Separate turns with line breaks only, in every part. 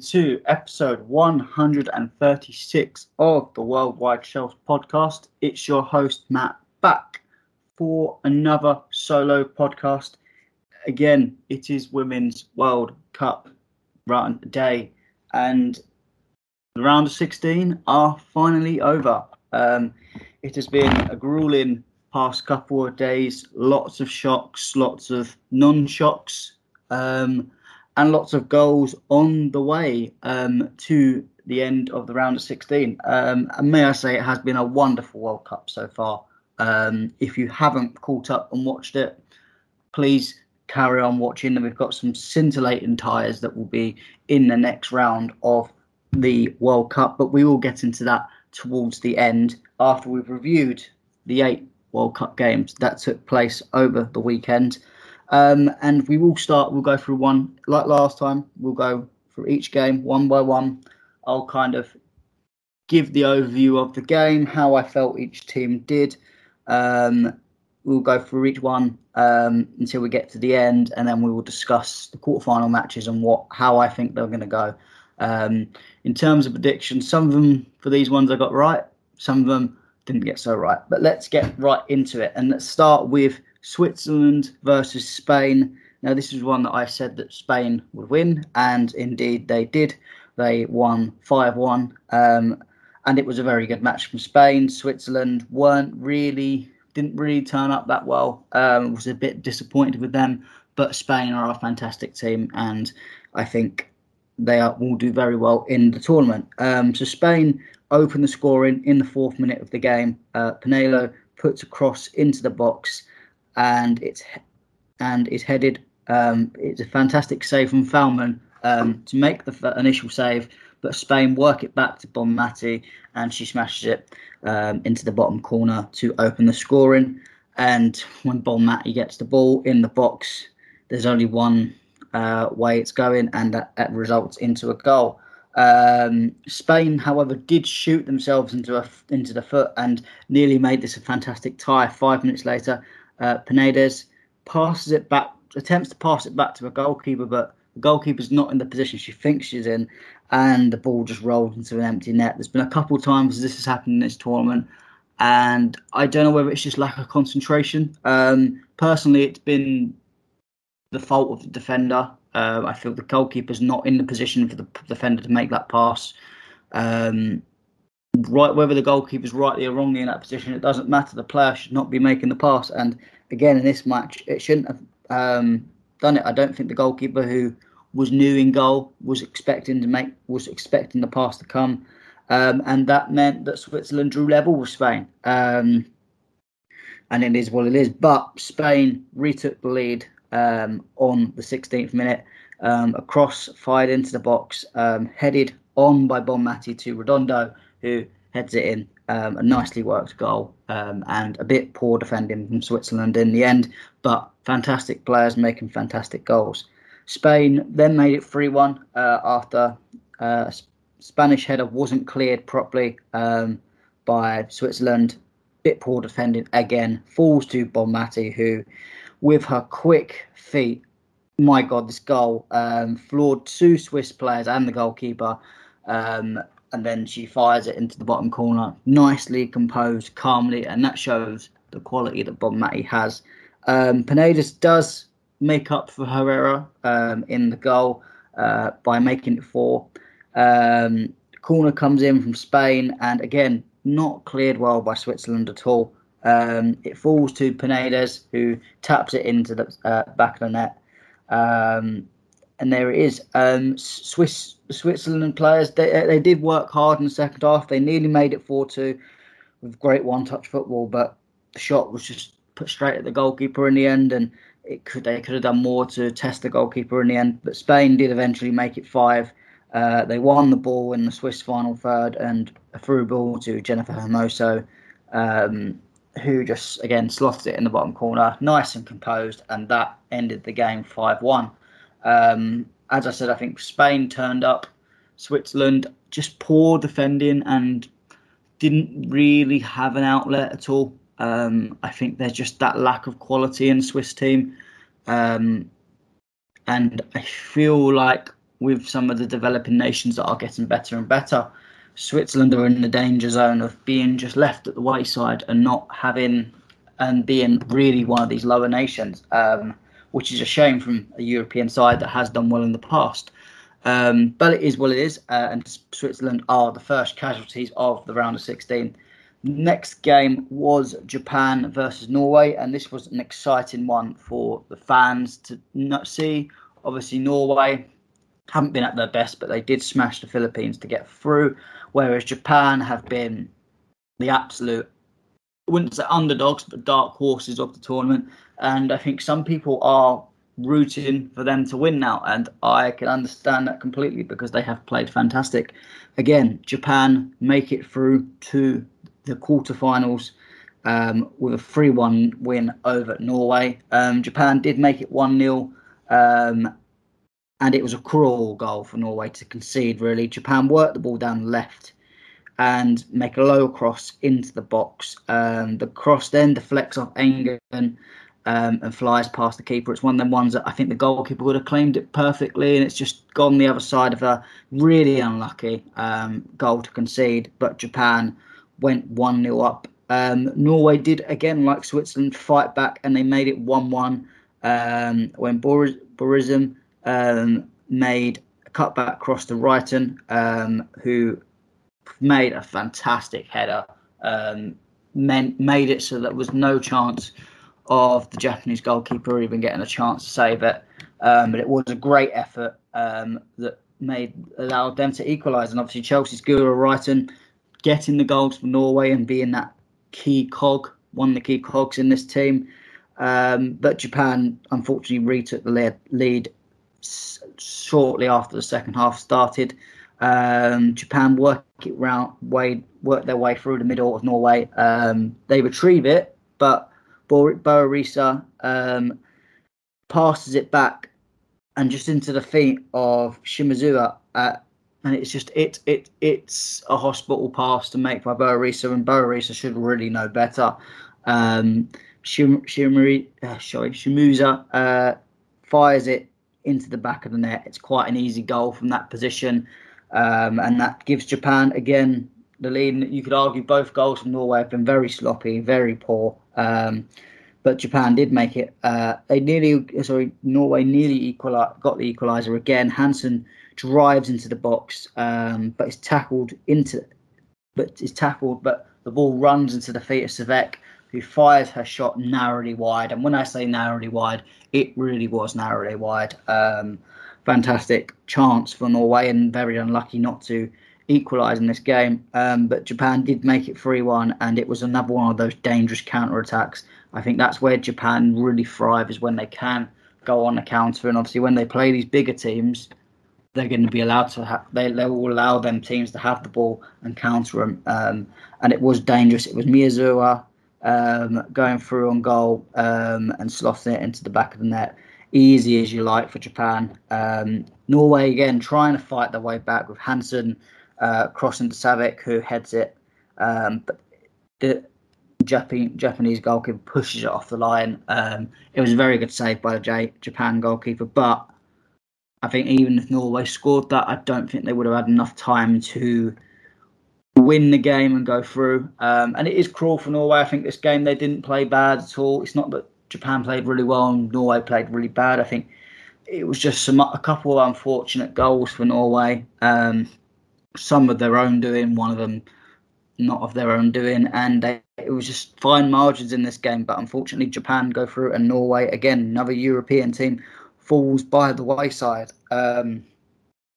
to episode 136 of the WorldWideChels podcast. It's your host, Matt, back for another solo podcast. Again, it is Women's World Cup run day, and the round of 16 are finally over. Um, it has been a grueling past couple of days, lots of shocks, lots of non shocks. Um, and lots of goals on the way um, to the end of the round of 16. Um, and may I say, it has been a wonderful World Cup so far. Um, if you haven't caught up and watched it, please carry on watching. And we've got some scintillating ties that will be in the next round of the World Cup. But we will get into that towards the end after we've reviewed the eight World Cup games that took place over the weekend. Um, and we will start, we'll go through one, like last time, we'll go for each game one by one. I'll kind of give the overview of the game, how I felt each team did. Um, we'll go through each one um, until we get to the end, and then we will discuss the quarterfinal matches and what how I think they're going to go. Um, in terms of predictions, some of them for these ones I got right, some of them didn't get so right. But let's get right into it, and let's start with Switzerland versus Spain. Now, this is one that I said that Spain would win, and indeed they did. They won 5 1, um, and it was a very good match from Spain. Switzerland weren't really, didn't really turn up that well. Um, was a bit disappointed with them, but Spain are a fantastic team, and I think they are, will do very well in the tournament. Um, so, Spain opened the scoring in the fourth minute of the game. Uh, Penelo puts a cross into the box and it's and is headed. Um, it's a fantastic save from Thalmann um, to make the initial save, but Spain work it back to Bonmati, and she smashes it um, into the bottom corner to open the scoring. And when Bonmati gets the ball in the box, there's only one uh, way it's going, and that, that results into a goal. Um, Spain, however, did shoot themselves into a, into the foot and nearly made this a fantastic tie. Five minutes later, uh, Paredes passes it back, attempts to pass it back to a goalkeeper, but the goalkeeper's not in the position she thinks she's in, and the ball just rolls into an empty net. There's been a couple of times this has happened in this tournament, and I don't know whether it's just lack of concentration. Um, personally, it's been the fault of the defender. Uh, I feel the goalkeeper's not in the position for the defender to make that pass. Um, right whether the goalkeeper's rightly or wrongly in that position, it doesn't matter. The player should not be making the pass. And again, in this match, it shouldn't have um, done it. I don't think the goalkeeper who was new in goal was expecting to make was expecting the pass to come, um, and that meant that Switzerland drew level with Spain. Um, and it is what it is. But Spain retook the lead um, on the 16th minute. Um, a cross fired into the box, um, headed on by Bonmati to Redondo, who heads it in. Um, a nicely worked goal um, and a bit poor defending from Switzerland in the end, but fantastic players making fantastic goals. Spain then made it 3 1 uh, after uh, Spanish header wasn't cleared properly um, by Switzerland. Bit poor defending again, falls to Bonmati, who, with her quick feet, my God, this goal um, floored two Swiss players and the goalkeeper. Um, and then she fires it into the bottom corner, nicely composed, calmly, and that shows the quality that Bonmati has. Um, Paredes does make up for her error um, in the goal uh, by making it four. Um, corner comes in from Spain, and again, not cleared well by Switzerland at all. Um, it falls to Paredes, who taps it into the uh, back of the net. Um, and there it is. Um, Swiss Switzerland players they they did work hard in the second half. They nearly made it four two with great one touch football, but the shot was just put straight at the goalkeeper in the end, and it could they could have done more to test the goalkeeper in the end. But Spain did eventually make it five. Uh, they won the ball in the Swiss final third, and a through ball to Jennifer Hermoso, um, who just again slotted it in the bottom corner, nice and composed, and that ended the game five one. Um, as I said, I think Spain turned up. Switzerland just poor defending and didn't really have an outlet at all. Um, I think there's just that lack of quality in the Swiss team. Um, and I feel like with some of the developing nations that are getting better and better, Switzerland are in the danger zone of being just left at the wayside and not having and being really one of these lower nations, um, which is a shame from a European side that has done well in the past. Um, but it is what it is, uh, and Switzerland are the first casualties of the round of 16. Next game was Japan versus Norway, and this was an exciting one for the fans to see. Obviously, Norway haven't been at their best, but they did smash the Philippines to get through, whereas Japan have been the absolute, I wouldn't say underdogs, but dark horses of the tournament. And I think some people are rooting for them to win now, and I can understand that completely because they have played fantastic. Again, Japan make it through to the quarterfinals um, with a 3 1 win over Norway. Um, Japan did make it 1 0, um, and it was a cruel goal for Norway to concede, really. Japan worked the ball down left and make a low cross into the box. Um, the cross then deflects off Engen. Um, and flies past the keeper. It's one of them ones that I think the goalkeeper would have claimed it perfectly, and it's just gone the other side of a really unlucky um, goal to concede. But Japan went 1 0 up. Um, Norway did, again, like Switzerland, fight back and they made it 1 1 um, when Boris, Bøe Risa um, made a cutback across to Reiten, um, who made a fantastic header. Um, made it so there was no chance of the Japanese goalkeeper even getting a chance to save it. Um, but it was a great effort that made allowed them to equalise. And obviously, Chelsea's Guro Reiten getting the goals for Norway and being that key cog, one of the key cogs in this team. Um, but Japan unfortunately retook the lead, lead s- shortly after the second half started. Um, Japan work it round, way, work their way through the middle of Norway. Um, they retrieve it, but Bo- Bøe Risa um, passes it back and just into the feet of Shimizu at and it's just it it it's a hospital pass to make by Bøe Risa, and Bøe Risa should really know better. Um, Shim, Shimuri, uh, sorry, Shimuza uh, fires it into the back of the net. It's quite an easy goal from that position, um, and that gives Japan again the lead. You could argue both goals from Norway have been very sloppy, very poor. Um, but Japan did make it. Uh, they nearly, sorry, Norway nearly equal, got the equaliser again. Hansen drives into the box, um, but is tackled into, but is tackled, but the ball runs into the feet of Savek, who fires her shot narrowly wide. And when I say narrowly wide, it really was narrowly wide. Um, fantastic chance for Norway, and very unlucky not to equalise in this game. Um, but Japan did make it 3 1, and it was another one of those dangerous counter attacks. I think that's where Japan really thrive, is when they can go on a counter. And obviously, when they play these bigger teams, they're going to be allowed to have they, they will allow them teams to have the ball and counter them um, and it was dangerous it was Miyazawa um, going through on goal um, and slotting it into the back of the net easy as you like for Japan um, Norway again trying to fight their way back with Hansen uh, crossing to Savik who heads it um, but the Japan, Japanese goalkeeper pushes it off the line um, it was a very good save by the J- Japan goalkeeper but I think even if Norway scored that, I don't think they would have had enough time to win the game and go through. Um, and it is cruel for Norway. I think this game they didn't play bad at all. It's not that Japan played really well and Norway played really bad. I think it was just some a couple of unfortunate goals for Norway. Um, some of their own doing, one of them not of their own doing, and they, it was just fine margins in this game. But unfortunately, Japan go through, and Norway again, another European team, falls by the wayside. Um,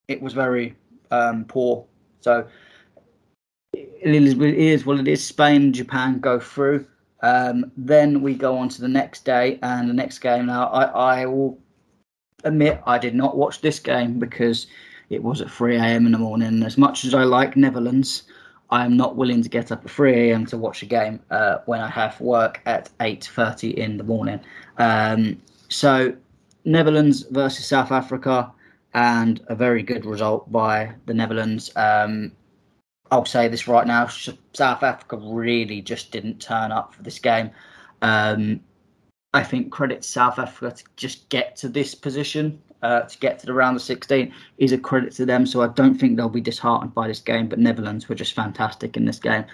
it was very um, poor. So it is, it is what it is. Spain Japan go through. Um, then we go on to the next day and the next game. Now, I, I will admit I did not watch this game because it was at 3 a.m. in the morning. As much as I like Netherlands, I am not willing to get up at 3 a.m. to watch a game uh, when I have work at 8:30 in the morning. Um, so Netherlands versus South Africa, and a very good result by the Netherlands. Um, I'll say this right now: South Africa really just didn't turn up for this game. Um, I think credit South Africa to just get to this position. Uh, to get to the round of 16 is a credit to them. So I don't think they'll be disheartened by this game. But Netherlands were just fantastic in this game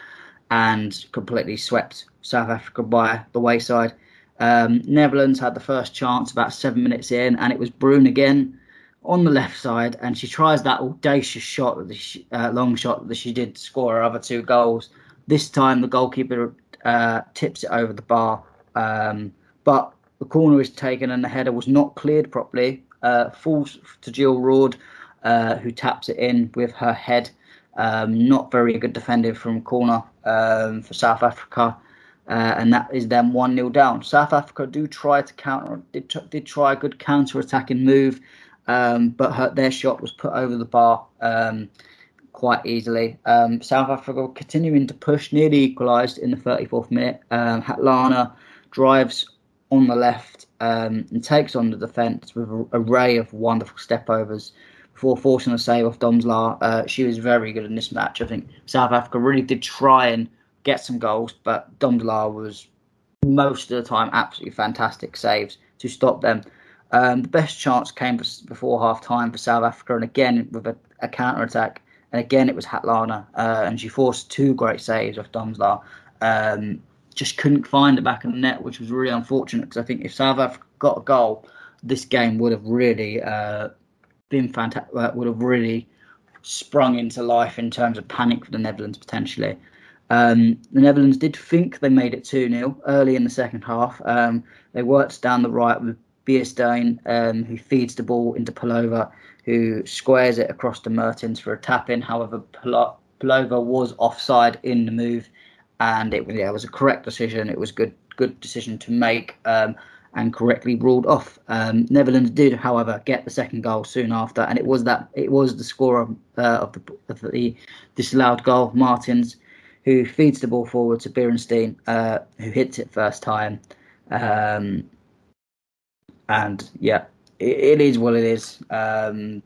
and completely swept South Africa by the wayside. Um, Netherlands had the first chance about seven minutes in, and it was Brugts again on the left side, and she tries that audacious shot, the uh, long shot that she did score her other two goals. This time, the goalkeeper uh, tips it over the bar, um, but the corner is taken, and the header was not cleared properly. Uh, falls to Jill Roord, uh, who taps it in with her head. Um, not very good defending from corner um, for South Africa. Uh, and that is then 1 0 down. South Africa do try to counter, did, did try a good counter attacking move, um, but her, their shot was put over the bar um, quite easily. Um, South Africa continuing to push, nearly equalised in the 34th minute. Um, Kgatlana drives on the left um, and takes on the defence with an array of wonderful stepovers before forcing a save off Domsla. Uh, she was very good in this match. I think South Africa really did try and get some goals, but Domsla was most of the time absolutely fantastic saves to stop them. Um, the best chance came before half time for South Africa, and again with a, a counter attack. And again, it was Kgatlana, uh, and she forced two great saves off Domsla. Um, just couldn't find the back of the net, which was really unfortunate because I think if South Africa got a goal, this game would have really uh, been fantastic. Uh, would have really sprung into life in terms of panic for the Netherlands potentially. Um, the Netherlands did think they made it 2 0 early in the second half. Um, they worked down the right with Beerensteyn, um, who feeds the ball into Pelova, who squares it across to Martens for a tap in. However, Pelova was offside in the move, and it, yeah, was a correct decision. It was good good decision to make um, and correctly ruled off. Um, Netherlands did, however, get the second goal soon after, and it was that it was the scorer uh, of, the, of the disallowed goal, Martens who feeds the ball forward to Beerensteyn, uh, who hits it first time. Um, and yeah, it, it is what it is. Um,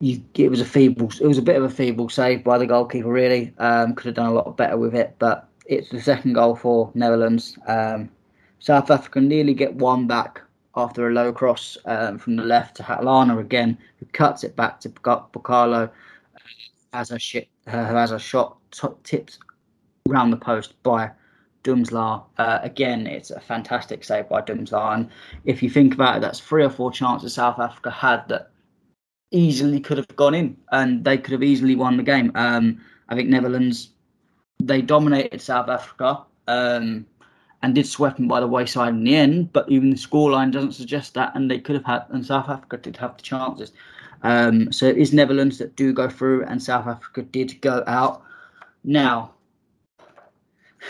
you, it was a feeble, it was a bit of a feeble save by the goalkeeper. Really, um, could have done a lot better with it, but it's the second goal for Netherlands. Um, South Africa nearly get one back after a low cross um, from the left to Kgatlana again, who cuts it back to Bukalo as a shit uh, has a shot t- tipped round the post by Dumsla. Uh, again, it's a fantastic save by Dumsla. And if you think about it, that's three or four chances South Africa had that easily could have gone in and they could have easily won the game. Um, I think Netherlands, they dominated South Africa um, and did sweep them by the wayside in the end, but even the scoreline doesn't suggest that. And they could have had, and South Africa did have the chances. Um, so it is Netherlands that do go through, and South Africa did go out. Now,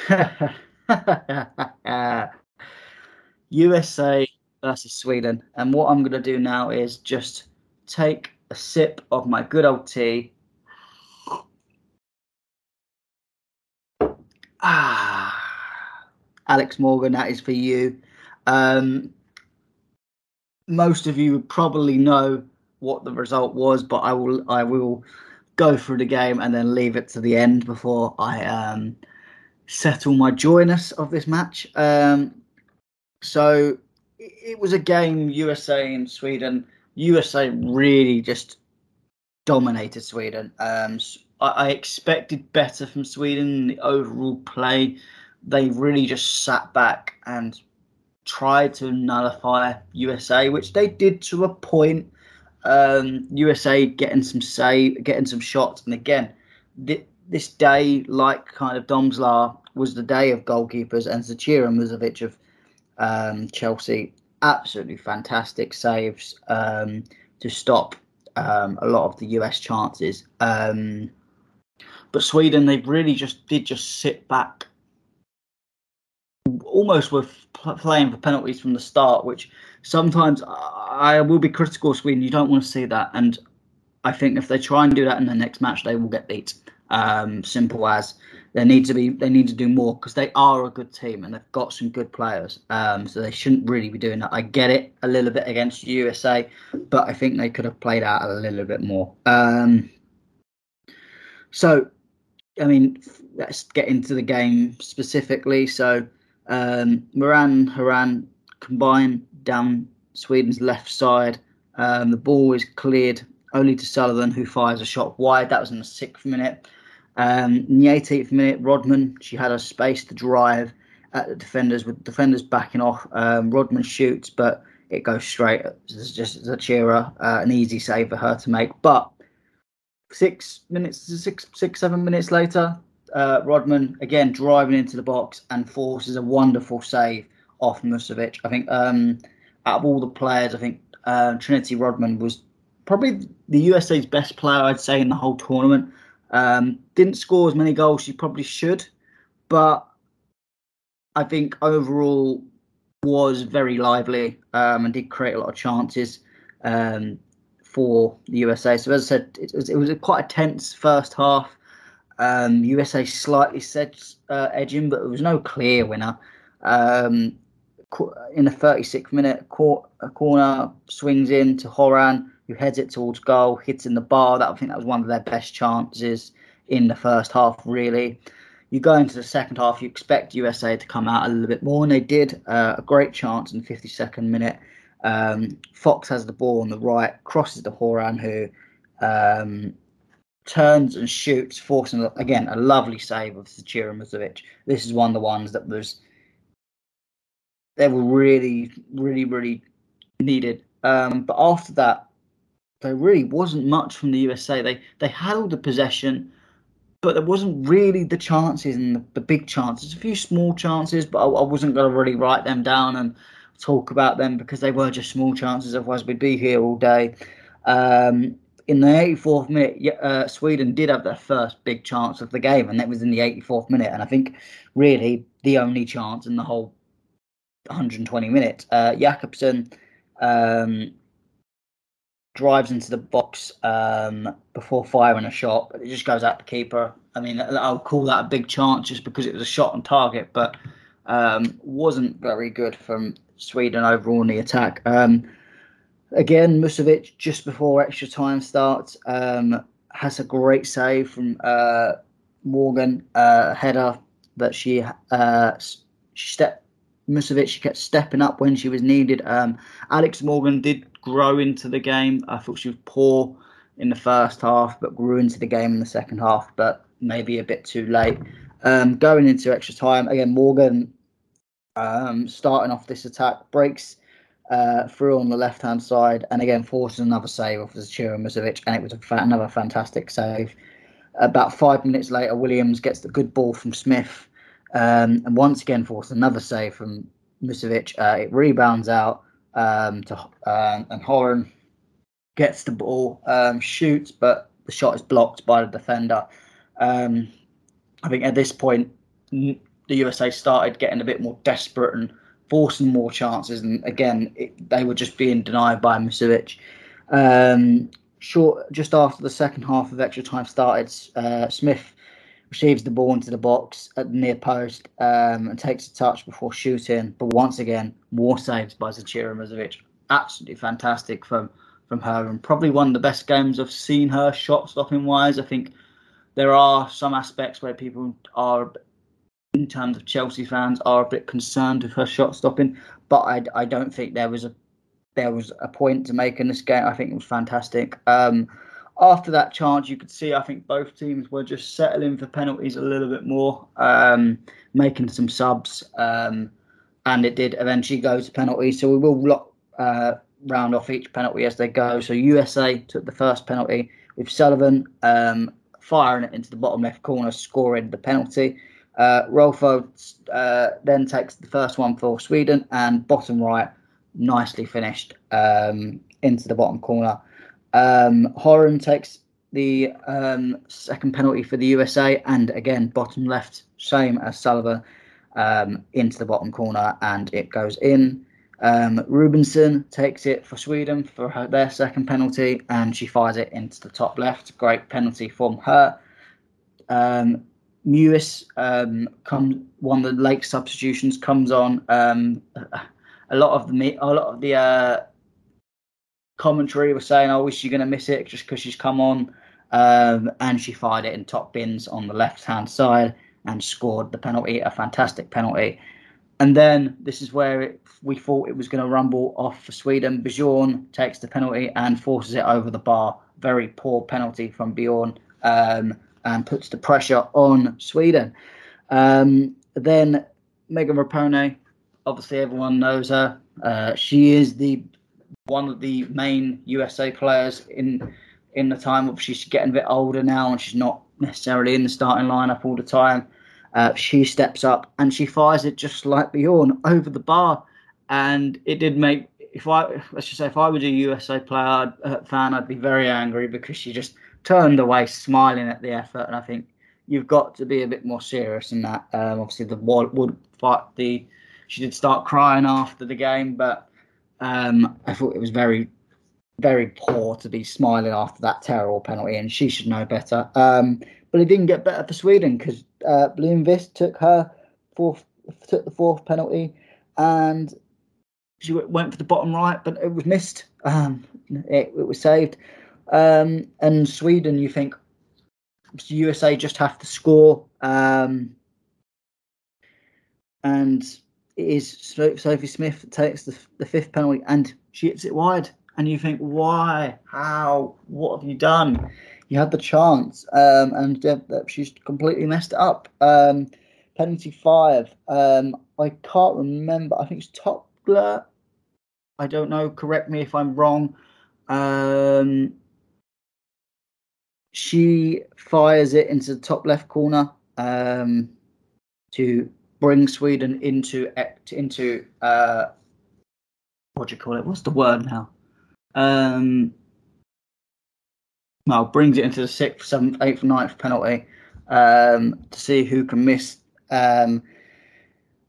USA versus Sweden, and what I'm going to do now is just take a sip of my good old tea. Ah, Alex Morgan, that is for you. Um, most of you would probably know what the result was, but I will I will go through the game and then leave it to the end before I um, settle my joyness of this match. Um, so it was a game USA and Sweden. USA really just dominated Sweden. Um, I, I, expected better from Sweden the overall play. They really just sat back and tried to nullify USA, which they did to a point um, USA getting some save, getting some shots, and again, th- this day, like kind of Domsla, was the day of goalkeepers, and Zecira Musovic of um, Chelsea, absolutely fantastic saves um, to stop um, a lot of the US chances. Um, but Sweden, they really just did just sit back, almost with playing for penalties from the start, which sometimes I will be critical of Sweden. You don't want to see that, and I think if they try and do that in the next match, they will get beat. Um, simple as they need to be. They need to do more because they are a good team and they've got some good players. Um, so they shouldn't really be doing that. I get it a little bit against USA, but I think they could have played out a little bit more. Um, so, I mean, let's get into the game specifically. So, um, Moran Horan combine down Sweden's left side. Um, the ball is cleared only to Sullivan, who fires a shot wide. That was in the sixth minute. Um, in the 18th minute, Rodman, she had a space to drive at the defenders with defenders backing off. Um, Rodman shoots, but it goes straight. It's just a cheerer, uh, an easy save for her to make. But six minutes, six, six, seven minutes later, uh, Rodman again driving into the box and forces a wonderful save off Musovic. I think um, out of all the players, I think uh, Trinity Rodman was probably the USA's best player, I'd say, in the whole tournament. Um, didn't score as many goals she probably should, but I think overall was very lively um, and did create a lot of chances um, for the USA. So as I said, it was, it was quite a tense first half. Um, USA slightly said uh, edging, but there was no clear winner. Um, in the 36th minute, a corner swings in to Horan, who heads it towards goal, hits in the bar. That I think that was one of their best chances in the first half. Really, you go into the second half, you expect USA to come out a little bit more, and they did. Uh, a great chance in the 52nd minute. Um, Fox has the ball on the right, crosses to Horan, who um, turns and shoots, forcing again a lovely save of Zecira Musovic. This is one of the ones that was they were really, really, really needed. Um, but after that, there really wasn't much from the USA. They they had all the possession, but there wasn't really the chances and the, the big chances. A few small chances, but I, I wasn't going to really write them down and talk about them because they were just small chances. Otherwise, we'd be here all day. Um, in the 84th minute, uh, Sweden did have their first big chance of the game, and that was in the 84th minute. And I think really the only chance in the whole 120 minutes. Uh, Jakobsson um, drives into the box um, before firing a shot, but it just goes out the keeper. I mean, I'll call that a big chance just because it was a shot on target, but um, wasn't very good from Sweden overall in the attack. Um, again, Musovic just before extra time starts um, has a great save from uh, Morgan, uh, header that she uh, she stepped Musovic she kept stepping up when she was needed. Um, Alex Morgan did grow into the game. I thought she was poor in the first half, but grew into the game in the second half, but maybe a bit too late. Um, going into extra time, again, Morgan um, starting off this attack, breaks uh, through on the left hand side, and again forces another save off Zecira Musovic, and it was fa- another fantastic save. About five minutes later, Williams gets the good ball from Smith um, and once again forces another save from Musovic. Uh, it rebounds out um, to um, and Horan gets the ball, um, shoots, but the shot is blocked by the defender. Um, I think at this point the USA started getting a bit more desperate and forcing more chances, and again it, they were just being denied by Musovic. Um, short, just after the second half of extra time started, uh, Smith receives the ball into the box at the near post um, and takes a touch before shooting. But once again, more saves by Zecira Musovic. Absolutely fantastic from from her, and probably one of the best games I've seen her shot stopping wise. I think there are some aspects where people are, in terms of Chelsea fans, are a bit concerned with her shot stopping, but I, I don't think there was a there was a point to make in this game. I think it was fantastic. Um, after that chance, you could see I think both teams were just settling for penalties a little bit more, um, making some subs, um, and it did eventually go to penalties. So we will lock, uh, round off each penalty as they go. So USA took the first penalty with Sullivan um, firing it into the bottom left corner, scoring the penalty. Uh, Rolfo uh, then takes the first one for Sweden, and bottom right, nicely finished um, into the bottom corner. Um, Horan takes the um, second penalty for the USA, and again, bottom left, same as Sullivan, um, into the bottom corner, and it goes in. Um, Rubensson takes it for Sweden for her, their second penalty, and she fires it into the top left. Great penalty from her. Um, Mewis, um, one of the late substitutions, comes on. Um, a lot of the a lot of the uh, commentary was saying, "Oh, is she going to miss it just because she's come on?" Um, and she fired it in top bins on the left hand side and scored the penalty, a fantastic penalty. and then this is where it, we thought it was going to rumble off for Sweden. Bjorn takes the penalty and forces it over the bar. Very poor penalty from Bjorn um, and puts the pressure on Sweden. Um, then Megan Rapinoe, obviously everyone knows her. Uh, she is the one of the main USA players in in the time. Obviously, she's getting a bit older now, and she's not necessarily in the starting lineup all the time. Uh, she steps up and she fires it just like Bjorn over the bar, and it did make. If I let's just say if I was a USA player uh, fan, I'd be very angry because she just turned away, smiling at the effort, and I think you've got to be a bit more serious in that. Um, obviously, the would fight the she did start crying after the game, but um, I thought it was very, very poor to be smiling after that terrible penalty, and she should know better. Um, but it didn't get better for Sweden because uh, Blomqvist took her fourth, took the fourth penalty, and she went for the bottom right, but it was missed. Um, it, it, was saved. Um, and Sweden, you think USA just have to score, um, and it is Sophie Smith that takes the, the fifth penalty and she hits it wide. And you think, why? How? What have you done? You had the chance, um, and she's completely messed it up. Um, penalty five. Um, I can't remember. I think it's Topler. I don't know. Correct me if I'm wrong. Um, she fires it into the top left corner um, to bring Sweden into into uh, what do you call it? What's the word now? Um, well, brings it into the sixth, seventh, eighth, ninth penalty um, to see who can miss. Um,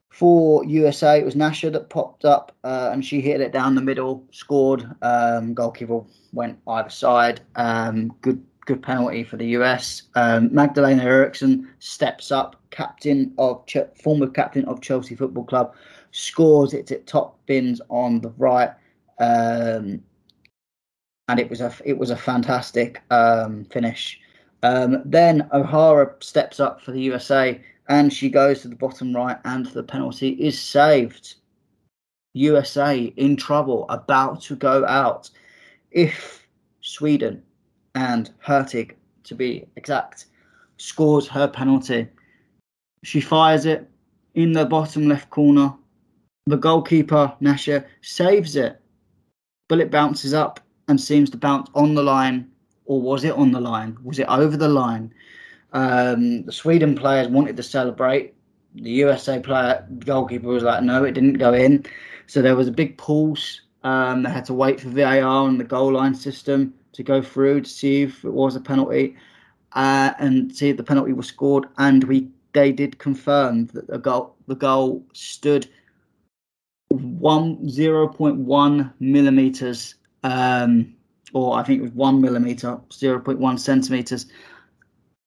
for USA, it was Naeher that popped up uh, and she hit it down the middle, scored. Um, goalkeeper went either side. Um, good good penalty for the US. Um, Magdalena Eriksson steps up, captain of former captain of Chelsea Football Club, scores. It's at top bins on the right, um, and it was a it was a fantastic um, finish. Um, then O'Hara steps up for the USA, and she goes to the bottom right, and the penalty is saved. USA in trouble, about to go out. If Sweden and Hurtig, to be exact, scores her penalty. She fires it in the bottom left corner. The goalkeeper, Naeher, saves it, but it bounces up and seems to bounce on the line. Or was it on the line? Was it over the line? Um, the Sweden players wanted to celebrate. The USA player, goalkeeper, was like, no, it didn't go in. So there was a big pause. Um, they had to wait for VAR and the goal line system to go through to see if it was a penalty uh, and see if the penalty was scored. And we they did confirm that the goal the goal stood one zero point one millimeters, um, or I think it was one millimeter, zero point one centimeters.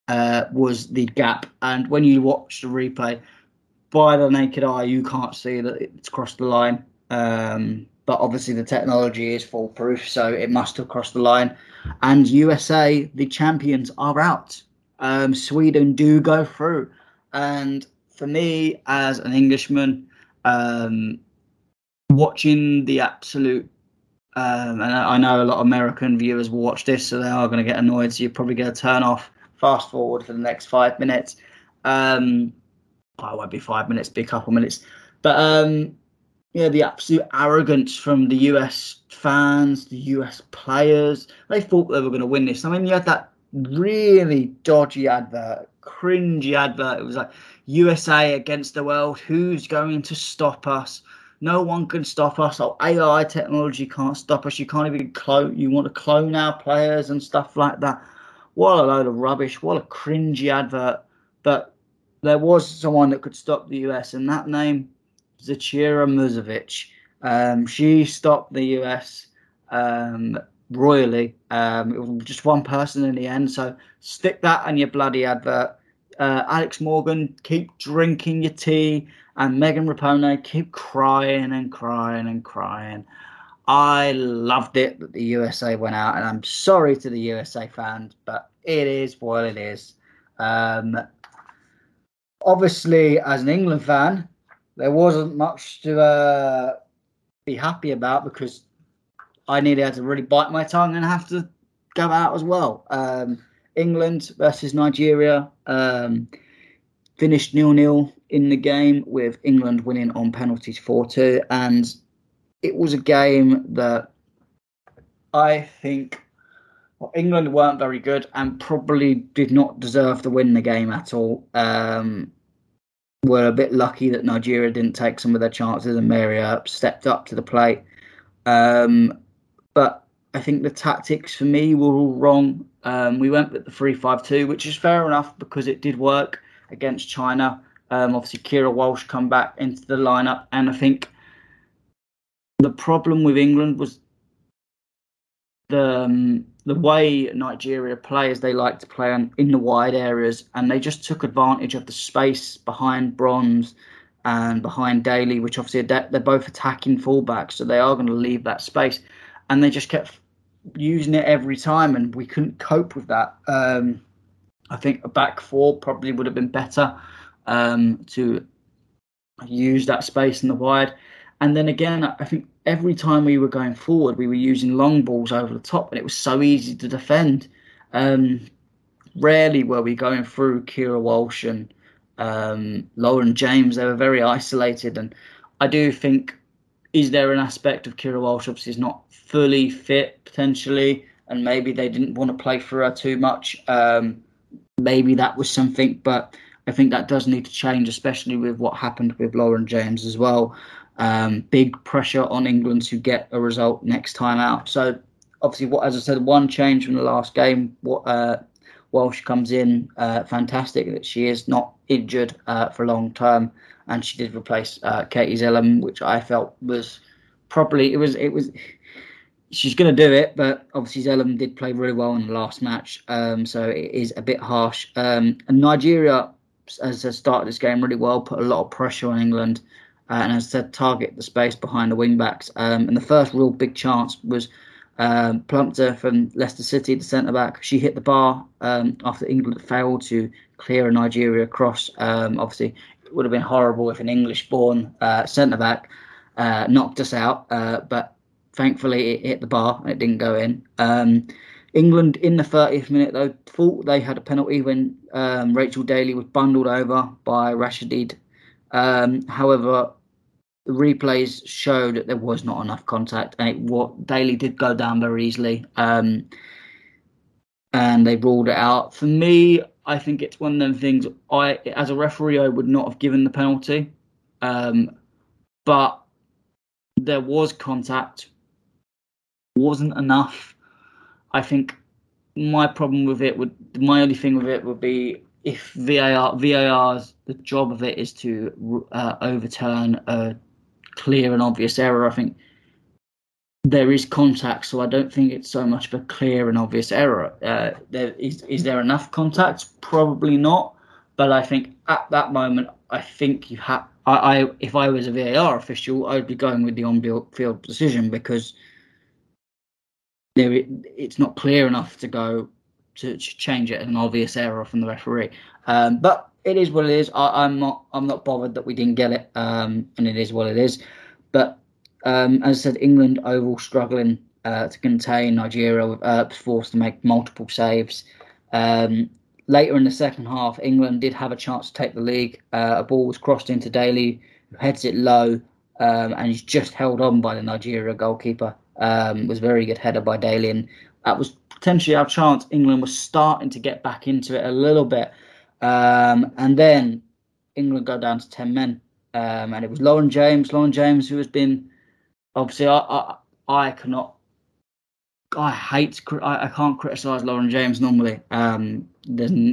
Uh, was the gap, and when you watch the replay, by the naked eye, you can't see that it's crossed the line. Um, but obviously the technology is foolproof, so it must have crossed the line. And USA, the champions, are out. Um, Sweden do go through, and for me as an Englishman, um, watching the absolute, um, and I know a lot of American viewers will watch this, so they are going to get annoyed. So you're probably going to turn off, fast forward for the next five minutes. Um, well, it won't be five minutes, be a couple minutes, but um, yeah, the absolute arrogance from the US fans, the US players. They thought they were going to win this. I mean, you had that really dodgy advert, cringy advert. It was like USA against the world. Who's going to stop us? No one can stop us. Oh, AI technology can't stop us. You can't even clone. You want to clone our players and stuff like that. What a load of rubbish. What a cringy advert. But there was someone that could stop the US, and that name Zecira Musovic. Um, she stopped the US um, royally. Um, it was just one person in the end. So stick that on your bloody advert. Uh, Alex Morgan, keep drinking your tea, and Megan Rapinoe, keep crying and crying and crying. I loved it that the USA went out, and I'm sorry to the USA fans, but it is what it is. Um, obviously, as an England fan, there wasn't much to uh, be happy about because I nearly had to really bite my tongue and have to go out as well. Um, England versus Nigeria um, finished nil nil in the game with England winning on penalties 4 2. And it was a game that I think well, England weren't very good and probably did not deserve to win the game at all. Um, were a bit lucky that Nigeria didn't take some of their chances and Maria stepped up to the plate. Um, but I think the tactics for me were all wrong. Um, we went with the 3 5 2, which is fair enough because it did work against China. Um, obviously, Keira Walsh come back into the lineup, and I think the problem with England was the um, the way Nigeria play is they like to play on, in the wide areas, and they just took advantage of the space behind Bronze and behind Daly, which obviously they're both attacking fullbacks, so they are going to leave that space, and they just kept using it every time, and we couldn't cope with that. Um, I think a back four probably would have been better um, to use that space in the wide. And then again, I think every time we were going forward, we were using long balls over the top, and it was so easy to defend. Um, rarely were we going through Keira Walsh and um, Lauren James. They were very isolated, and I do think is there an aspect of Keira Walsh obviously is not fully fit potentially, and maybe they didn't want to play for her too much. Um, maybe that was something, but I think that does need to change, especially with what happened with Lauren James as well. Um, big pressure on England to get a result next time out. So obviously, what as I said, one change from the last game. What uh, Walsh comes in, uh, fantastic that she is not injured uh, for long term, and she did replace uh, Katie Zelem, which I felt was probably it was it was she's going to do it, but obviously Zelem did play really well in the last match, um, so it is a bit harsh. Um, and Nigeria has started this game really well, put a lot of pressure on England uh, and as I said, target the space behind the wing backs. Um, and the first real big chance was um, Plumptre from Leicester City, the centre back. She hit the bar um, after England failed to clear a Nigeria cross. Um, obviously, would have been horrible if an English born uh, centre back uh, knocked us out, uh, but thankfully it hit the bar and it didn't go in. Um, England in the 30th minute though thought they had a penalty when um, Rachel Daly was bundled over by Rashidid. Um, however, the replays showed that there was not enough contact, and it, what Daly did go down very easily, um, and they ruled it out. For me, I think it's one of them things. I, as a referee, I would not have given the penalty, um, but there was contact, wasn't enough. I think my problem with it would, my only thing with it would be if VAR, VAR's the job of it is to uh, overturn a clear and obvious error. I think there is contact, so I don't think it's so much of a clear and obvious error. Uh, there is is there enough contact? Probably not. But I think at that moment, I think you have. I, I if I was a VAR official, I'd be going with the on-field decision because there it's not clear enough to go to, to change it an obvious error from the referee. Um, but it is what it is. I, am not I'm not bothered that we didn't get it, um, and it is what it is. But um, as I said, England overall struggling uh, to contain Nigeria with Earps forced to make multiple saves. Um, later in the second half, England did have a chance to take the league. Uh, a ball was crossed into Daly, who heads it low, um, and he's just held on by the Nigeria goalkeeper. Um, was very good header by Daly, and that was potentially our chance. England was starting to get back into it a little bit. Um, and then England go down to 10 men. Um, and it was Lauren James, Lauren James, who has been obviously, I, I, I cannot, I hate, I, I can't criticize Lauren James normally. Um,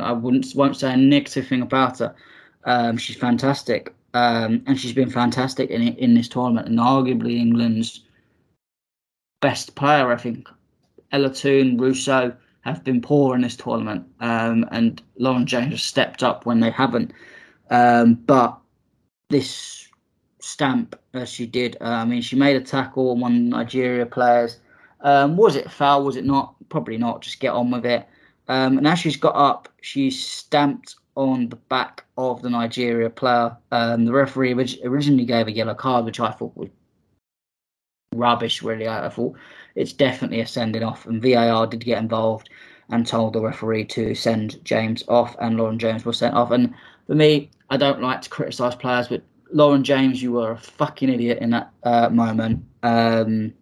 I wouldn't, won't say a negative thing about her. Um, she's fantastic. Um, and she's been fantastic in in this tournament, and arguably England's best player. I think Ella Toone, Russo, have been poor in this tournament, um, and Lauren James has stepped up when they haven't. Um, but this stamp, as she did, uh, I mean, she made a tackle on one Nigeria players. Um, was it foul? Was it not? Probably not. Just get on with it. Um, and as she's got up, she stamped on the back of the Nigeria player. Um, the referee originally gave a yellow card, which I thought was rubbish, really. I, I thought it's definitely a sending off, and VAR did get involved and told the referee to send James off, and Lauren James was sent off. And for me, I don't like to criticise players, but Lauren James, you were a fucking idiot in that uh, moment. Um,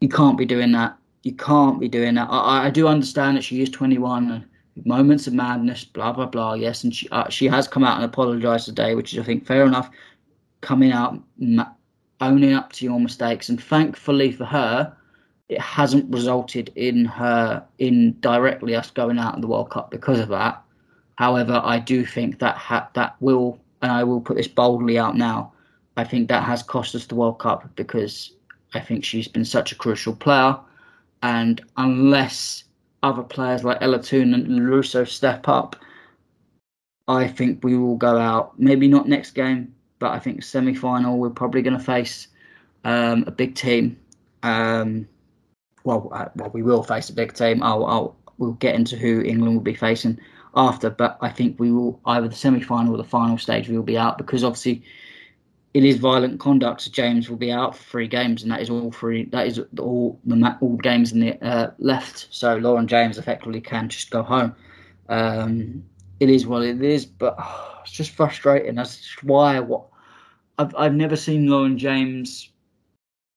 you can't be doing that. You can't be doing that. I, I do understand that she is 21 and moments of madness, blah blah blah. Yes, and she uh, she has come out and apologised today, which is I think fair enough. Coming out, ma- owning up to your mistakes, and thankfully for her, it hasn't resulted in her in directly us going out of the World Cup because of that. However, I do think that ha- that will, and I will put this boldly out now. I think that has cost us the World Cup because I think she's been such a crucial player, and unless other players like Ella Toone and Russo step up, I think we will go out. Maybe not next game, but I think semi final we're probably going to face um, a big team. Um, well, uh, well, we will face a big team. I'll, I'll we'll get into who England will be facing after, but I think we will either the semi final or the final stage we will be out because obviously it is violent conduct. So James will be out for three games, and that is all three. That is all the all games in the uh, left. So Lauren James effectively can just go home. Um, it is what it is, but oh, it's just frustrating. That's why what I've I've never seen Lauren James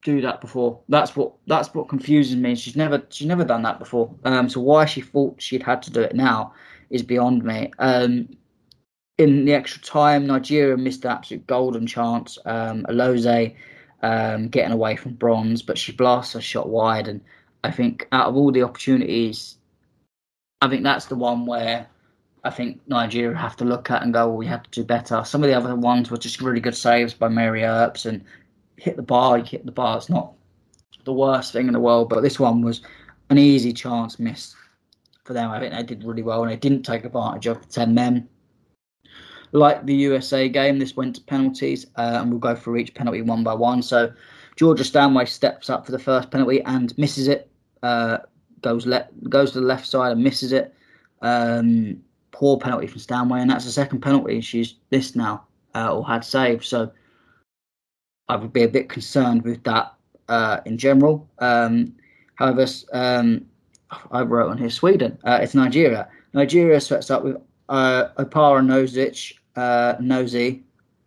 do that before. That's what that's what confuses me. She's never she's never done that before. Um, so why she thought she'd had to do it now is beyond me. Um, in the extra time, Nigeria missed an absolute golden chance. Um, um, getting away from bronze, but she blasts a shot wide. And I think out of all the opportunities, I think that's the one where I think Nigeria have to look at and go, well, we have to do better. Some of the other ones were just really good saves by Mary Earps and hit the bar, you hit the bar. It's not the worst thing in the world, but this one was an easy chance missed for them. I think they did really well and they didn't take advantage of the 10 men like the USA game, this went to penalties, uh, and we'll go through each penalty one by one. So Georgia Stanway steps up for the first penalty and misses it. Uh, goes le- goes to the left side and misses it. Um, poor penalty from Stanway, and that's the second penalty she's missed now uh, or had saved. So I would be a bit concerned with that uh, in general. Um, however, um, I wrote on here Sweden. Uh, it's Nigeria. Nigeria sweats up with uh, Oparanozie uh, Nosy.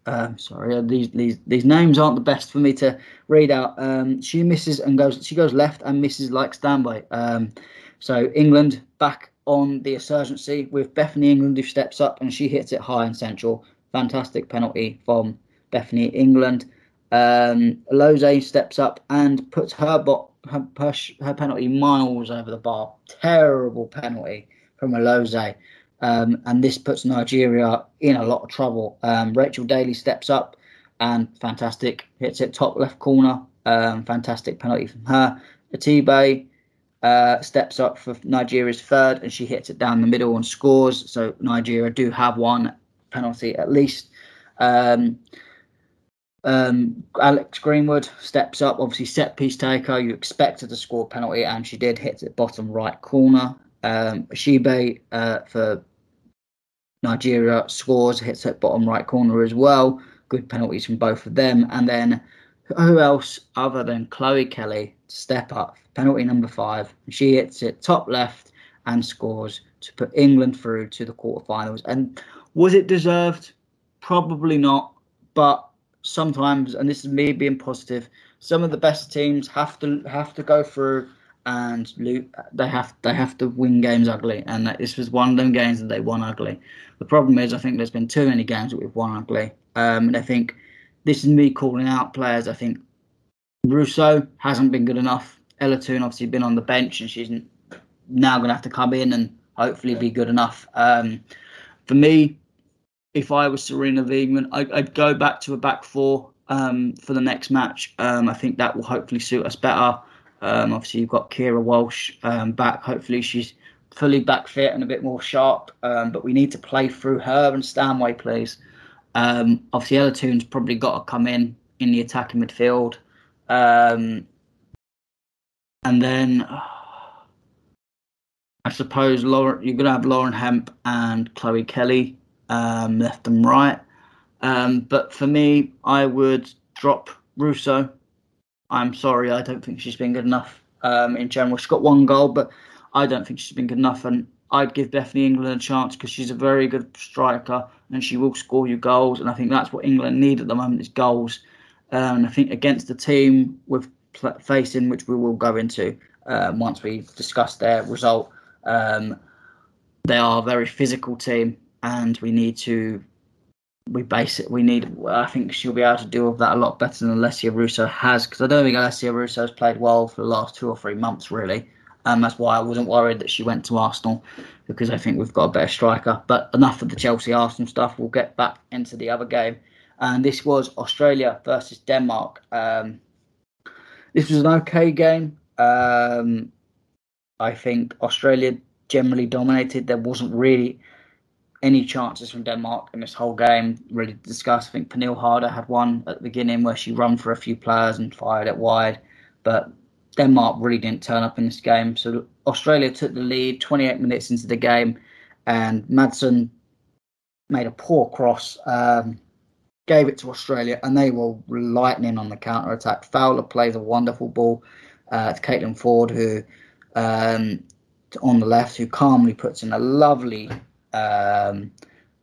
Um, sorry, uh, these these these names aren't the best for me to read out. Um, she misses and goes. She goes left and misses like Stanway. Um, so England back on the insurgency with Bethany England who steps up and she hits it high and central. Fantastic penalty from Bethany England. Um, Alozie steps up and puts her, bot, her, her, her penalty miles over the bar. Terrible penalty from Alozie. Um, and this puts Nigeria in a lot of trouble. Um, Rachel Daly steps up and fantastic hits it top left corner. Um, fantastic penalty from her. Atibe uh, steps up for Nigeria's third and she hits it down the middle and scores. So Nigeria do have one penalty at least. Um, um, Alex Greenwood steps up, obviously set piece taker. You expected to score penalty, and she did hit it bottom right corner. Um, Shibe uh, for Nigeria scores, hits at bottom right corner as well. Good penalties from both of them. And then who else other than Chloe Kelly step up? Penalty number five. She hits it top left and scores to put England through to the quarterfinals. And was it deserved? Probably not. But sometimes, and this is me being positive, some of the best teams have to have to go through and they have they have to win games ugly, and this was one of them games that they won ugly. The problem is, I think there's been too many games that we've won ugly, um, and I think this is me calling out players. I think Russo hasn't been good enough. Ella Toone obviously been on the bench, and she's now going to have to come in and hopefully be good enough. Um, for me, if I was Sarina Wiegman, I, would go back to a back four um, for the next match. Um, I think that will hopefully suit us better. Um, obviously, you've got Keira Walsh um, back. Hopefully, she's fully back fit and a bit more sharp. Um, but we need to play through her and Stanway, please. Um, obviously, Ella Toone's probably got to come in in the attacking midfield. And then I suppose Lauren, you're going to have Lauren Hemp and Chloe Kelly um, left and right. Um, but for me, I would drop Russo. I'm sorry, I don't think she's been good enough um, in general. She's got one goal, but I don't think she's been good enough. And I'd give Bethany England a chance because she's a very good striker and she will score you goals. And I think that's what England need at the moment is goals. Um, and I think against the team with facing, which we will go into um, once we discuss their result, um, they are a very physical team, and we need to we base it. We need. I think she'll be able to deal with that a lot better than Alessia Russo has, because I don't think Alessia Russo has played well for the last two or three months, really. And that's why I wasn't worried that she went to Arsenal, because I think we've got a better striker. But enough of the Chelsea Arsenal stuff. We'll get back into the other game, and this was Australia versus Denmark. Um, this was an okay game. Um, I think Australia generally dominated. There wasn't really any chances from Denmark in this whole game really to discuss. I think Pernille Harder had one at the beginning where she run for a few players and fired it wide, but Denmark really didn't turn up in this game. So Australia took the lead 28 minutes into the game, and Madsen made a poor cross, um, gave it to Australia, and they were lightning on the counter attack. Fowler plays a wonderful ball uh, to Caitlin Foord, who um, on the left, who calmly puts in a lovely um,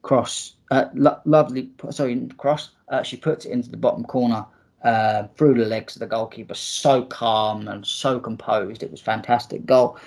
cross, uh, lo- lovely, sorry, cross. Uh, she puts it into the bottom corner uh, through the legs of the goalkeeper. So calm and so composed. It was fantastic goal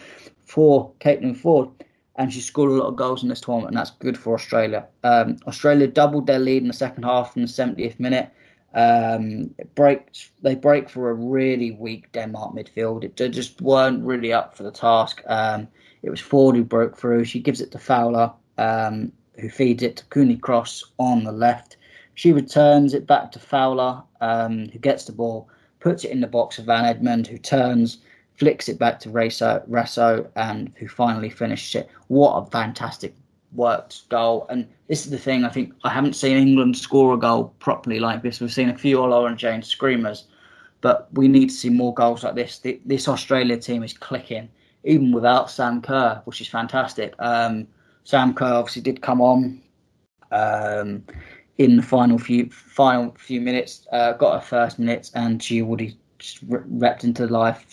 for Caitlin Foord. And she scored a lot of goals in this tournament, and that's good for Australia. Um, Australia doubled their lead in the second half in the 70th minute. Um, breaks they break for a really weak Denmark midfield. It, just weren't really up for the task. Um, it was Foord who broke through. She gives it to Fowler, um, who feeds it to Cooney Cross on the left. She returns it back to Fowler, um, who gets the ball, puts it in the box of Van Egmond, who turns, flicks it back to Raso, Raso and who finally finishes it. What a fantastic worked goal. And this is the thing, I think I haven't seen England score a goal properly like this. We've seen a few Lauren James screamers, but we need to see more goals like this. This Australia team is clicking, even without Sam Kerr, which is fantastic. Um, Sam Kerr obviously did come on um, in the final few final few minutes, uh, got her first minutes, and she already repped into life,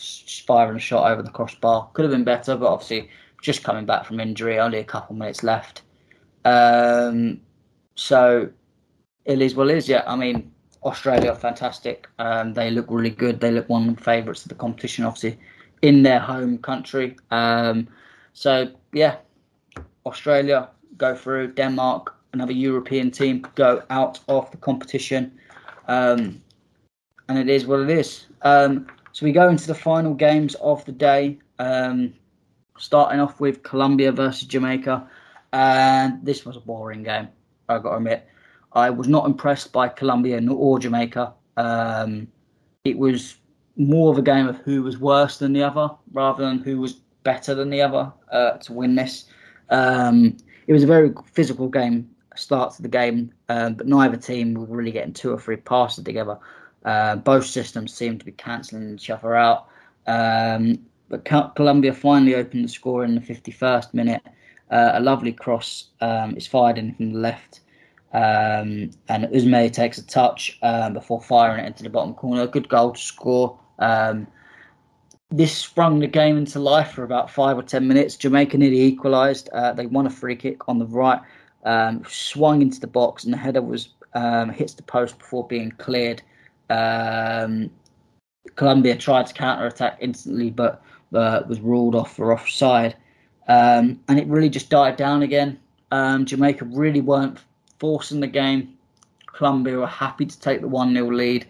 firing a shot over the crossbar. Could have been better, but obviously just coming back from injury, only a couple minutes left. Um, so it is what it is. Yeah, I mean Australia are fantastic. Um, they look really good. They look one of the favourites of the competition, obviously in their home country. Um, so yeah, Australia go through, Denmark, another European team go out of the competition. Um, and it is what it is. Um, so we go into the final games of the day, um, starting off with Colombia versus Jamaica. And this was a boring game, i got to admit. I was not impressed by Colombia or Jamaica. Um, it was more of a game of who was worse than the other rather than who was better than the other uh, to win this. Um, it was a very physical game, start to the game, um, but neither team were really getting two or three passes together. Uh, both systems seemed to be cancelling each other out. Um, but Colombia finally opened the score in the 51st minute. Uh, a lovely cross um, is fired in from the left. Um, and Usme takes a touch um, before firing it into the bottom corner. Good goal to score. Um, this sprung the game into life for about five or ten minutes. Jamaica nearly equalised. Uh, they won a free kick on the right, um, swung into the box, and the header was um, hits the post before being cleared. Um, Colombia tried to counter attack instantly, but uh, was ruled off for offside. Um, and it really just died down again. Um, Jamaica really weren't forcing the game. Colombia were happy to take the 1 0 lead.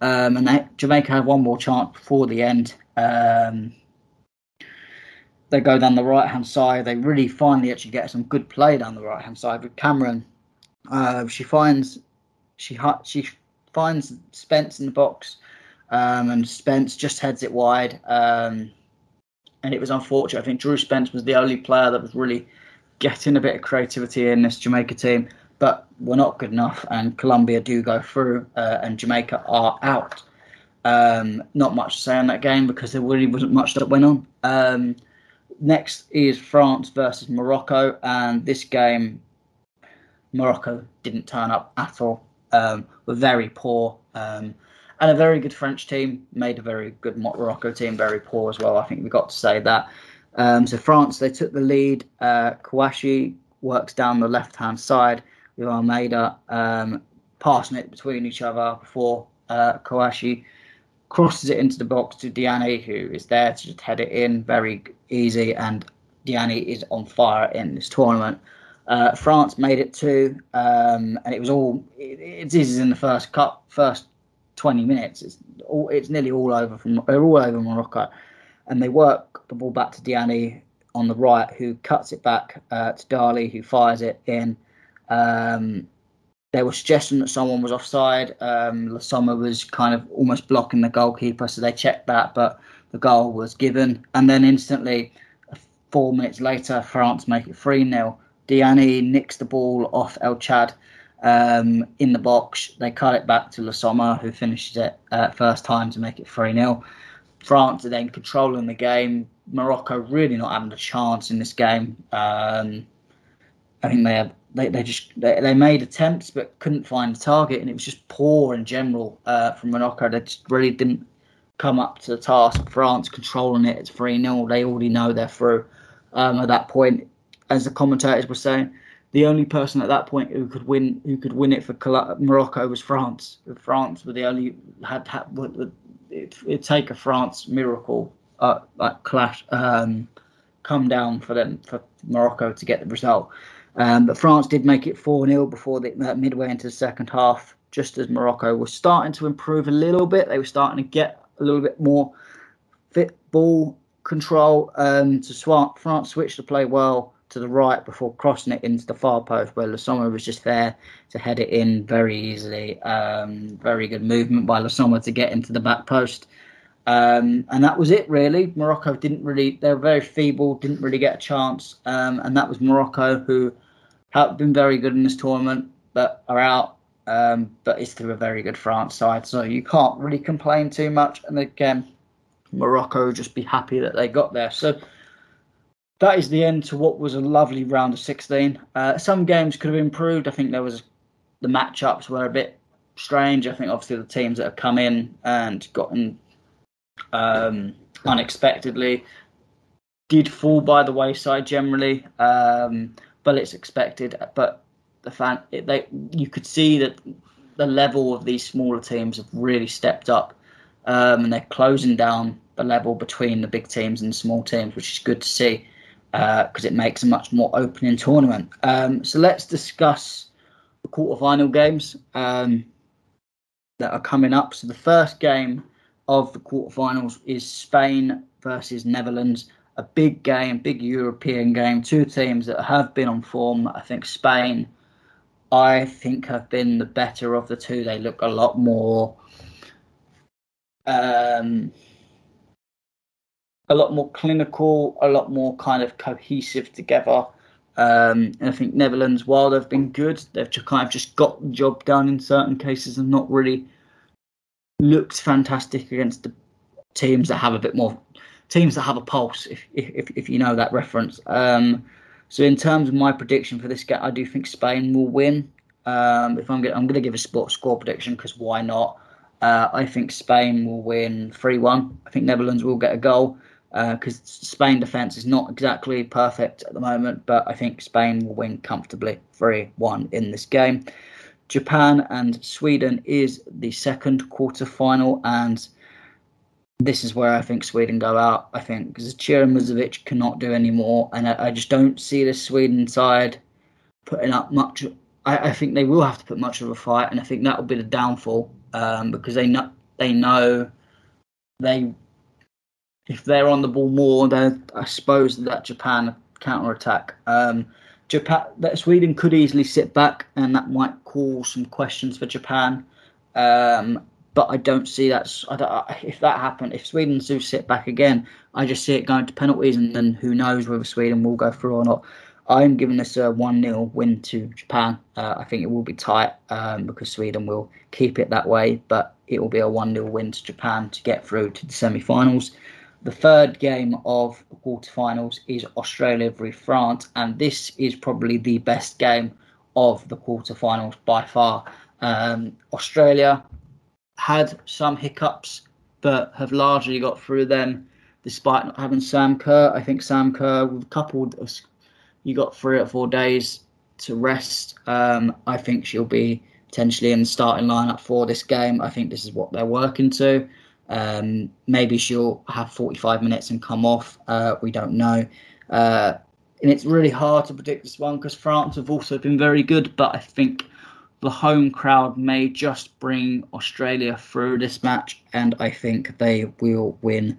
Um, and they, Jamaica had one more chance before the end. Um, they go down the right hand side. They really finally actually get some good play down the right hand side with Cameron. Uh, she finds she she finds Spence in the box, um, and Spence just heads it wide. Um, and it was unfortunate. I think Drew Spence was the only player that was really getting a bit of creativity in this Jamaica team, but we're not good enough. And Colombia do go through, uh, and Jamaica are out. Um, not much to say on that game because there really wasn't much that went on. Um, next is France versus Morocco, and this game, Morocco didn't turn up at all. Um, were very poor, um, and a very good French team made a very good Morocco team very poor as well. I think we got to say that. Um, so France they took the lead. Uh, Karchaoui works down the left hand side with Almeida um, passing it between each other before uh, Karchaoui crosses it into the box to Diani, who is there to just head it in very easy. And Diani is on fire in this tournament. Uh, France made it two, um, and it was all. It, it is in the first cup, first twenty minutes. It's all. It's nearly all over from. They're all over Morocco, and they work the ball back to Diani on the right, who cuts it back uh, to Dali, who fires it in. Um, there was suggestion that someone was offside. Um, Le Sommer was kind of almost blocking the goalkeeper, so they checked that, but the goal was given. And then instantly, four minutes later, France make it 3 0. Diani nicks the ball off El Chad um, in the box. They cut it back to Le Sommer, who finishes it uh, first time to make it 3 0. France are then controlling the game. Morocco really not having a chance in this game. Um, I think they have they, they just they, they made attempts but couldn't find the target, and it was just poor in general uh, from Morocco. They just really didn't come up to the task. France controlling it, it's 3 0. They already know they're through um, at that point. As the commentators were saying, the only person at that point who could win who could win it for Morocco was France. France were the only had, had it, would take a France miracle uh, like clash um, come down for them for Morocco to get the result. Um, but France did make it 4 0 before the uh, midway into the second half, just as Morocco was starting to improve a little bit. They were starting to get a little bit more fit ball control. Um, to swap, France switched to play well to the right before crossing it into the far post, where Le Sommer was just there to head it in very easily. Um, very good movement by Le Sommer to get into the back post. Um, and that was it, really. Morocco didn't really, they were very feeble, didn't really get a chance. Um, and that was Morocco, who have been very good in this tournament, but are out. Um, but it's through a very good France side, so you can't really complain too much. And again, Morocco just be happy that they got there. So that is the end to what was a lovely round of 16. Uh, some games could have improved. I think there was the matchups were a bit strange. I think obviously the teams that have come in and gotten um, unexpectedly did fall by the wayside generally. Um, but it's expected. But the fan, it, they you could see that the level of these smaller teams have really stepped up, um, and they're closing down the level between the big teams and small teams, which is good to see because uh, it makes a much more opening tournament. Um, so let's discuss the quarterfinal games um, that are coming up. So the first game of the quarterfinals is Spain versus Netherlands a big game, big European game. Two teams that have been on form. I think Spain, I think, have been the better of the two. They look a lot more, um, a lot more clinical, a lot more kind of cohesive together. Um, I think Netherlands, while they've been good, they've just kind of just got the job done in certain cases and not really looked fantastic against the teams that have a bit more teams that have a pulse, if if, if you know that reference. Um, so in terms of my prediction for this game, I do think Spain will win. Um, if I'm going, I'm going to give a sport score prediction because why not? Uh, I think Spain will win three one. I think Netherlands will get a goal because uh, Spain defence is not exactly perfect at the moment, but I think Spain will win comfortably three one in this game. Japan and Sweden is the second quarter final, and this is where I think Sweden go out. I think because Zecira Musovic cannot do any more, and I, I, just don't see the Sweden side putting up much. I, I, think they will have to put much of a fight, and I think that will be the downfall um, because they know they know they if they're on the ball more, then I suppose that Japan counter attack. Um, Japan, that Sweden could easily sit back, and that might cause some questions for Japan. Um, but I don't see that. Don't, if that happened, if Sweden do sit back again, I just see it going to penalties, and then who knows whether Sweden will go through or not. I'm giving this a 1 0 win to Japan. Uh, I think it will be tight um, because Sweden will keep it that way, but it will be a 1 0 win to Japan to get through to the semi finals. The third game of the quarterfinals is Australia v France, and this is probably the best game of the quarterfinals by far. Um, Australia had some hiccups, but have largely got through them despite not having Sam Kerr. I think Sam Kerr, with coupled, you got three or four days to rest. Um, I think she'll be potentially in the starting lineup for this game. I think this is what they're working to. Um, maybe she'll have 45 minutes and come off. Uh, we don't know. Uh, and it's really hard to predict this one because France have also been very good, but I think the home crowd may just bring Australia through this match, and I think they will win.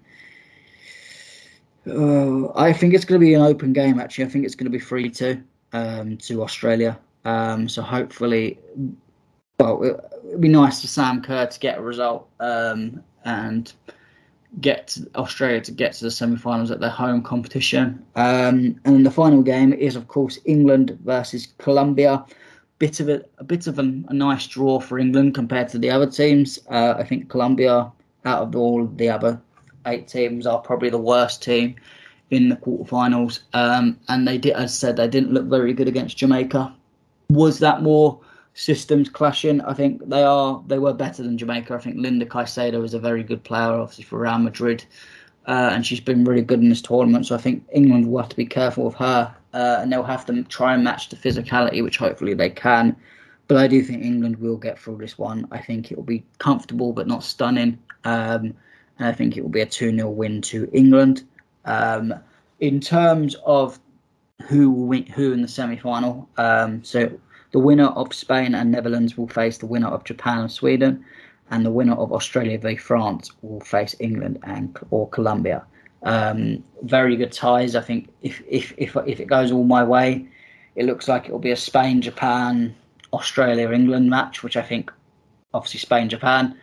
Uh, I think it's going to be an open game. Actually, I think it's going to be three two um, to Australia. Um, so hopefully, well, it'd be nice for Sam Kerr to get a result um, and get Australia to get to the semi-finals at their home competition. Um, and the final game is, of course, England versus Colombia. Bit of a, a bit of a, nice draw for England compared to the other teams. Uh, I think Colombia, out of all the other eight teams, are probably the worst team in the quarterfinals. Um, and they did, as I said, they didn't look very good against Jamaica. Was that more systems clashing. I think they are they were better than Jamaica. I think Linda Caicedo is a very good player, obviously for Real Madrid, uh, and she's been really good in this tournament. So I think England will have to be careful of her, uh, and they'll have to try and match the physicality, which hopefully they can. But I do think England will get through this one. I think it will be comfortable but not stunning, um, and I think it will be a two 0 win to England. Um, in terms of who will win, who in the semi final, um, so the winner of Spain and Netherlands will face the winner of Japan and Sweden, and the winner of Australia v France will face England and or Colombia. Um, very good ties. I think if if if if it goes all my way, it looks like it will be a Spain Japan Australia England match, which I think obviously Spain Japan.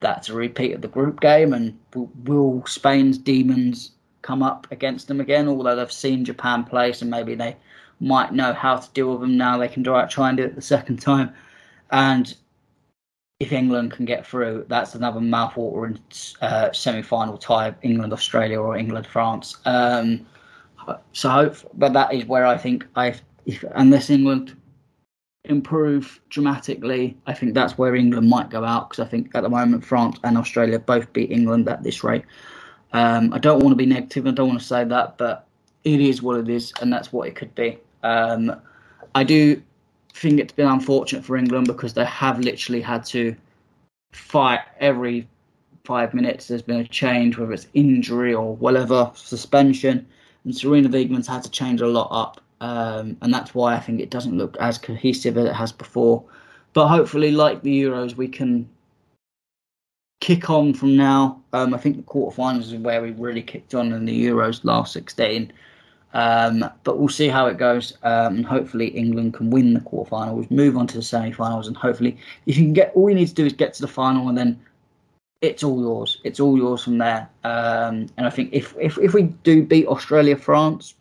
That's a repeat of the group game, and will, will Spain's demons come up against them again? Although they've seen Japan play, so maybe they might know how to deal with them now. They can try and do it the second time. And if England can get through, that's another mouthwatering uh, semi-final tie: England Australia or England France. Um, so, hope, but that is where I think I, if, unless England improve dramatically, I think that's where England might go out because I think at the moment France and Australia both beat England at this rate. Um, I don't want to be negative. I don't want to say that, but it is what it is, and that's what it could be. Um, I do think it's been unfortunate for England because they have literally had to fight every five minutes. There's been a change, whether it's injury or whatever, suspension, and Sarina Wiegman's had to change a lot up, um, and that's why I think it doesn't look as cohesive as it has before. But hopefully, like the Euros, we can kick on from now. Um, I think the quarterfinals is where we really kicked on in the Euros last 16. Um, but we'll see how it goes. Um, hopefully England can win the quarterfinals, move on to the semi-finals, and hopefully if you can get all you need to do is get to the final, and then it's all yours. It's all yours from there. Um, and I think if, if if we do beat Australia, France,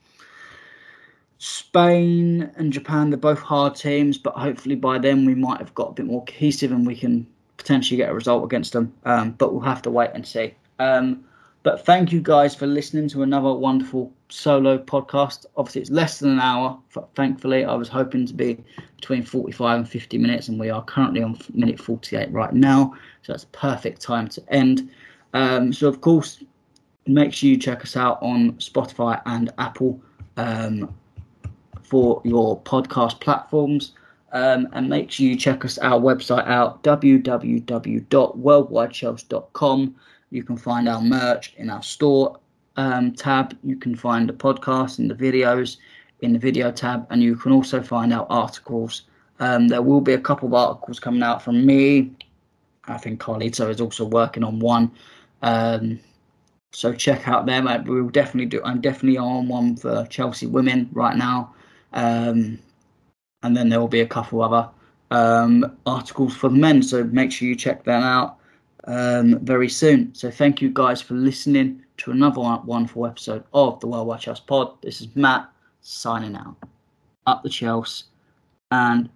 Spain, and Japan, they're both hard teams, but hopefully by then we might have got a bit more cohesive and we can potentially get a result against them. Um, but we'll have to wait and see. Um, but thank you guys for listening to another wonderful solo podcast. Obviously, it's less than an hour. Thankfully, I was hoping to be between 45 and 50 minutes, and we are currently on minute 48 right now. So that's perfect time to end. Um, so, of course, make sure you check us out on Spotify and Apple um, for your podcast platforms. Um, and make sure you check us our website out www.worldwidechels.com you can find our merch in our store um, tab. You can find the podcast and the videos in the video tab, and you can also find our articles. Um, there will be a couple of articles coming out from me. I think Carlito is also working on one. Um, so check out them. We'll definitely do. I'm definitely on one for Chelsea women right now, um, and then there will be a couple other um, articles for the men. So make sure you check them out um, very soon. So thank you guys for listening to another wonderful episode of the WorldWideChels Pod. This is Matt signing out. Up the Chelsea and